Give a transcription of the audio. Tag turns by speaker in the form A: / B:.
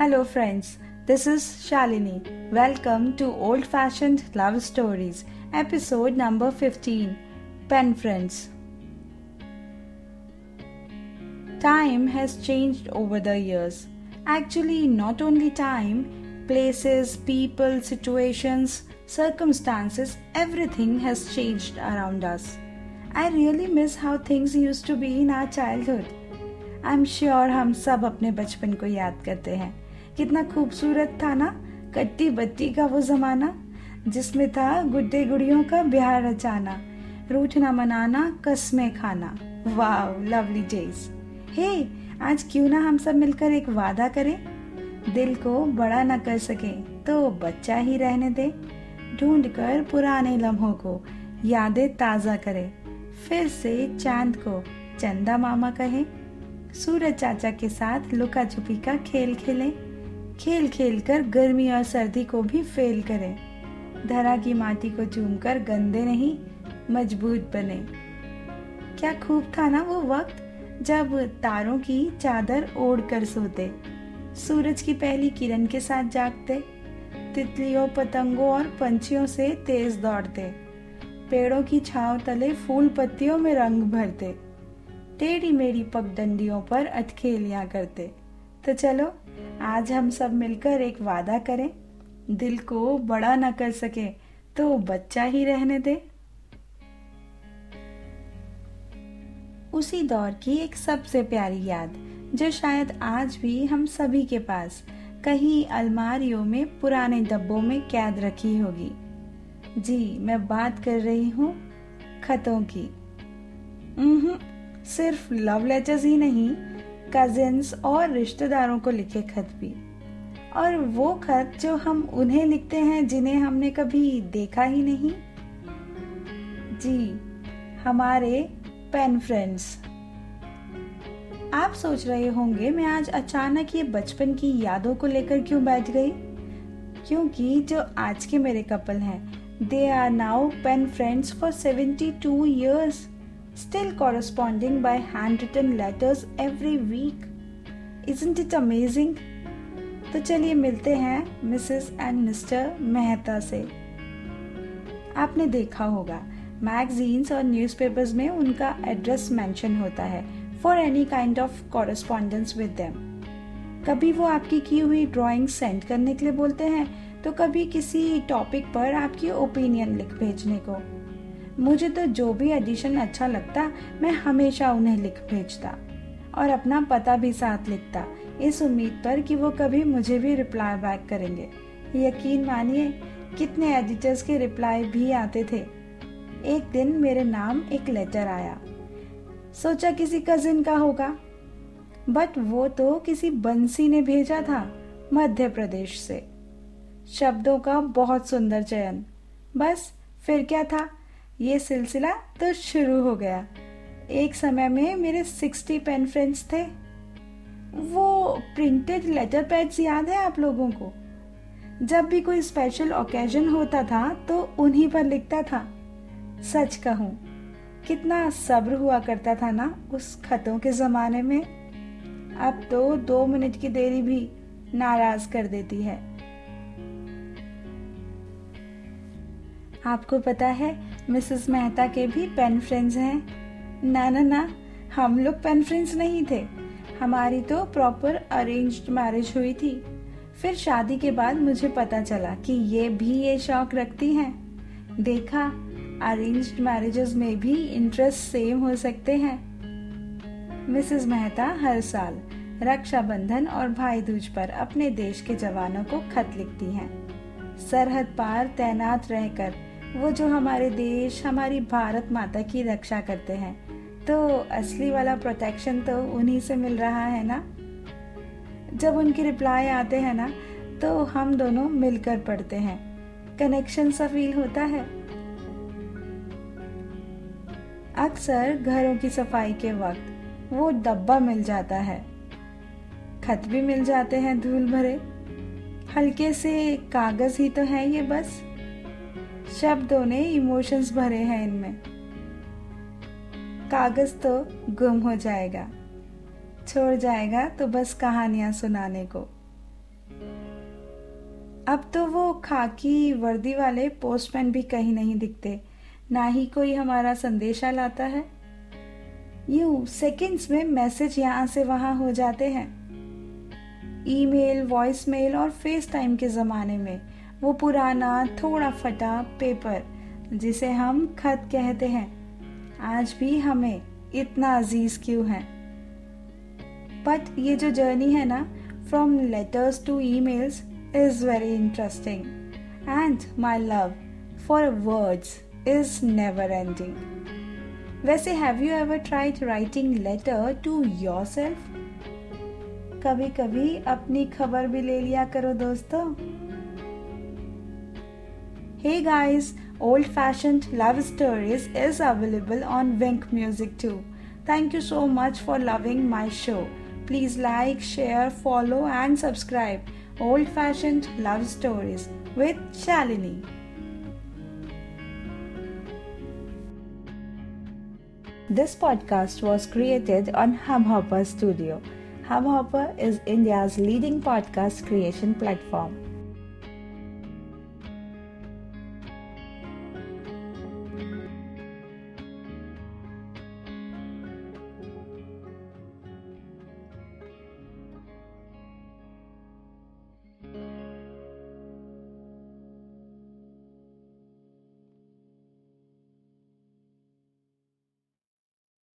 A: Hello, friends. This is Shalini. Welcome to Old Fashioned Love Stories, episode number 15 Pen Friends. Time has changed over the years. Actually, not only time, places, people, situations, circumstances, everything has changed around us. I really miss how things used to be in our childhood. I am sure हम सब अपने बचपन को याद करते हैं कितना खूबसूरत था ना, कट्टी बत्ती का वो जमाना, जिसमें था गुड्डे गुड़ियों का ब्याह रचाना, रूठना मनाना, कस्में खाना। वाह लवली डेज़ हे, आज क्यों ना हम सब मिलकर एक वादा करें? दिल को बड़ा ना कर सके तो बच्चा ही रहने दे। ढूंढ कर पुराने लम्हों को, यादें ताज़ा करे। फिर से चाँद को, चंदा मामा कहे। सूरज चाचा के साथ लुका छुपी का खेल खेले। खेल खेल कर गर्मी और सर्दी को भी फेल करें। धरा की माटी को चूमकर गंदे नहीं, मज़बूत बने। क्या खूब था ना वो वक्त, जब तारों की चादर ओढ़ कर सोते, सूरज की पहली किरण के साथ जागते, तितलियों, पतंगों और पंछियों से तेज दौड़ते, पेड़ों की छाव तले फूल पत्तियों में रंग भरते, टेढ़ी मेढ़ी पगडंडियों पर अटखेलियाँ करते। तो चलो आज हम सब मिलकर एक वादा करें, दिल को बड़ा न कर सके तो बच्चा ही रहने दे। उसी दौर की एक सबसे प्यारी याद, जो शायद आज भी हम सभी के पास, कहीं अलमारियों में पुराने डब्बों में कैद रखी होगी। जी, मैं बात कर रही हूँ खतों की। सिर्फ़ लव लेटर्स ही नहीं कजिन्स और रिश्तेदारों को लिखे खत भी। और वो खत जो हम उन्हें लिखते हैं, जिन्हें हमने कभी देखा ही नहीं? जी, हमारे पेन फ्रेंड्स आप सोच रहे होंगे, मैं आज अचानक ये बचपन की यादों को लेकर क्यों बैठ गई? क्योंकि जो आज के मेरे कपल हैं they are now pen friends for seventy two years still corresponding by handwritten letters every week. Isn't it amazing? तो चलिए मिलते हैं मिसेस एंड मिस्टर मेहता से आपने देखा होगा, मैगजीन्स और न्यूज़पेपर्स में उनका एड्रेस मेंशन होता है for any kind of correspondence with them कभी वो आपकी की हुई ड्राइंग सेंड करने के लिए बोलते हैं तो कभी किसी टॉपिक पर आपकी ओपिनियन लिख भेजने को मुझे तो जो भी एडिशन अच्छा लगता, मैं हमेशा उन्हें लिख भेजता और अपना पता भी साथ लिखता। इस उम्मीद पर कि वो कभी मुझे भी रिप्लाई बैक करेंगे। यकीन मानिए, कितने एडिटर्स के रिप्लाई भी आते थे। एक दिन मेरे नाम एक लेटर आया। सोचा किसी कजिन का होगा बट वो तो किसी बंसी ने भेजा था मध्य प्रदेश से। शब्दों का बहुत सुंदर चयन। बस फिर क्या था? ये सिलसिला तो शुरू हो गया। एक समय में मेरे सिक्सटी पेन फ्रेंड्स थे। वो प्रिंटेड लेटर पैड्स याद है आप लोगों को? जब भी कोई स्पेशल ओकेजन होता था तो उन्हीं पर लिखता था। सच कहूँ, कितना सब्र हुआ करता था ना उस खतों के जमाने में। अब तो दो मिनट की देरी भी नाराज़ कर देती है। आपको पता है मिसेस मेहता के भी पेन फ्रेंड्स हैं। ना ना ना, हम लोग पेन फ्रेंड्स नहीं थे। हमारी तो प्रॉपर अरेंज्ड मैरिज हुई थी। फिर शादी के बाद मुझे पता चला कि ये भी ये शौक रखती हैं। देखा, अरेंज्ड मैरिजेस में भी इंटरेस्ट सेम हो सकते हैं। मिसेस मेहता हर साल रक्षाबंधन और भाई दूज पर अपने देश के जवानों को खत लिखती हैं। सरहद पार तैनात रहकर वो जो हमारे देश, हमारी भारत माता की रक्षा करते हैं। तो असली वाला प्रोटेक्शन तो उन्हीं से मिल रहा है ना? जब उनके रिप्लाई आते हैं ना तो हम दोनों मिलकर पढ़ते हैं। कनेक्शन सा फील होता है। अक्सर घरों की सफ़ाई के वक्त वो डब्बा मिल जाता है। खत भी मिल जाते हैं धूल भरे। हल्के से कागज़ ही तो है ये बस। शब्दों ने इमोशंस भरे हैं इनमें। कागज़ तो गुम हो जाएगा। छोड़ जाएगा तो बस कहानियाँ सुनाने को। अब तो वो खाकी वर्दी वाले पोस्टमैन भी कहीं नहीं दिखते। ना ही कोई हमारा संदेशा लाता है। यू सेकंड्स में मैसेज यहाँ से वहाँ हो जाते हैं। ईमेल, वॉइस मेल और फेस टाइम के ज़माने में। वो पुराना थोड़ा फटा पेपर, जिसे हम खत कहते हैं। आज भी हमें इतना अज़ीज़ क्यों है? बट ये जो जर्नी है ना from letters to emails is very interesting and my love for words is never ending वैसे have you ever tried writing letter to yourself कभी कभी अपनी खबर भी ले लिया करो दोस्तों। Hey guys, Old Fashioned Love Stories is available on Wink Music too. Thank you so much for loving my show. Please like, share, follow, and subscribe. Old Fashioned Love Stories with Shalini. This podcast was created on Hubhopper Studio. Hubhopper is India's leading podcast creation platform.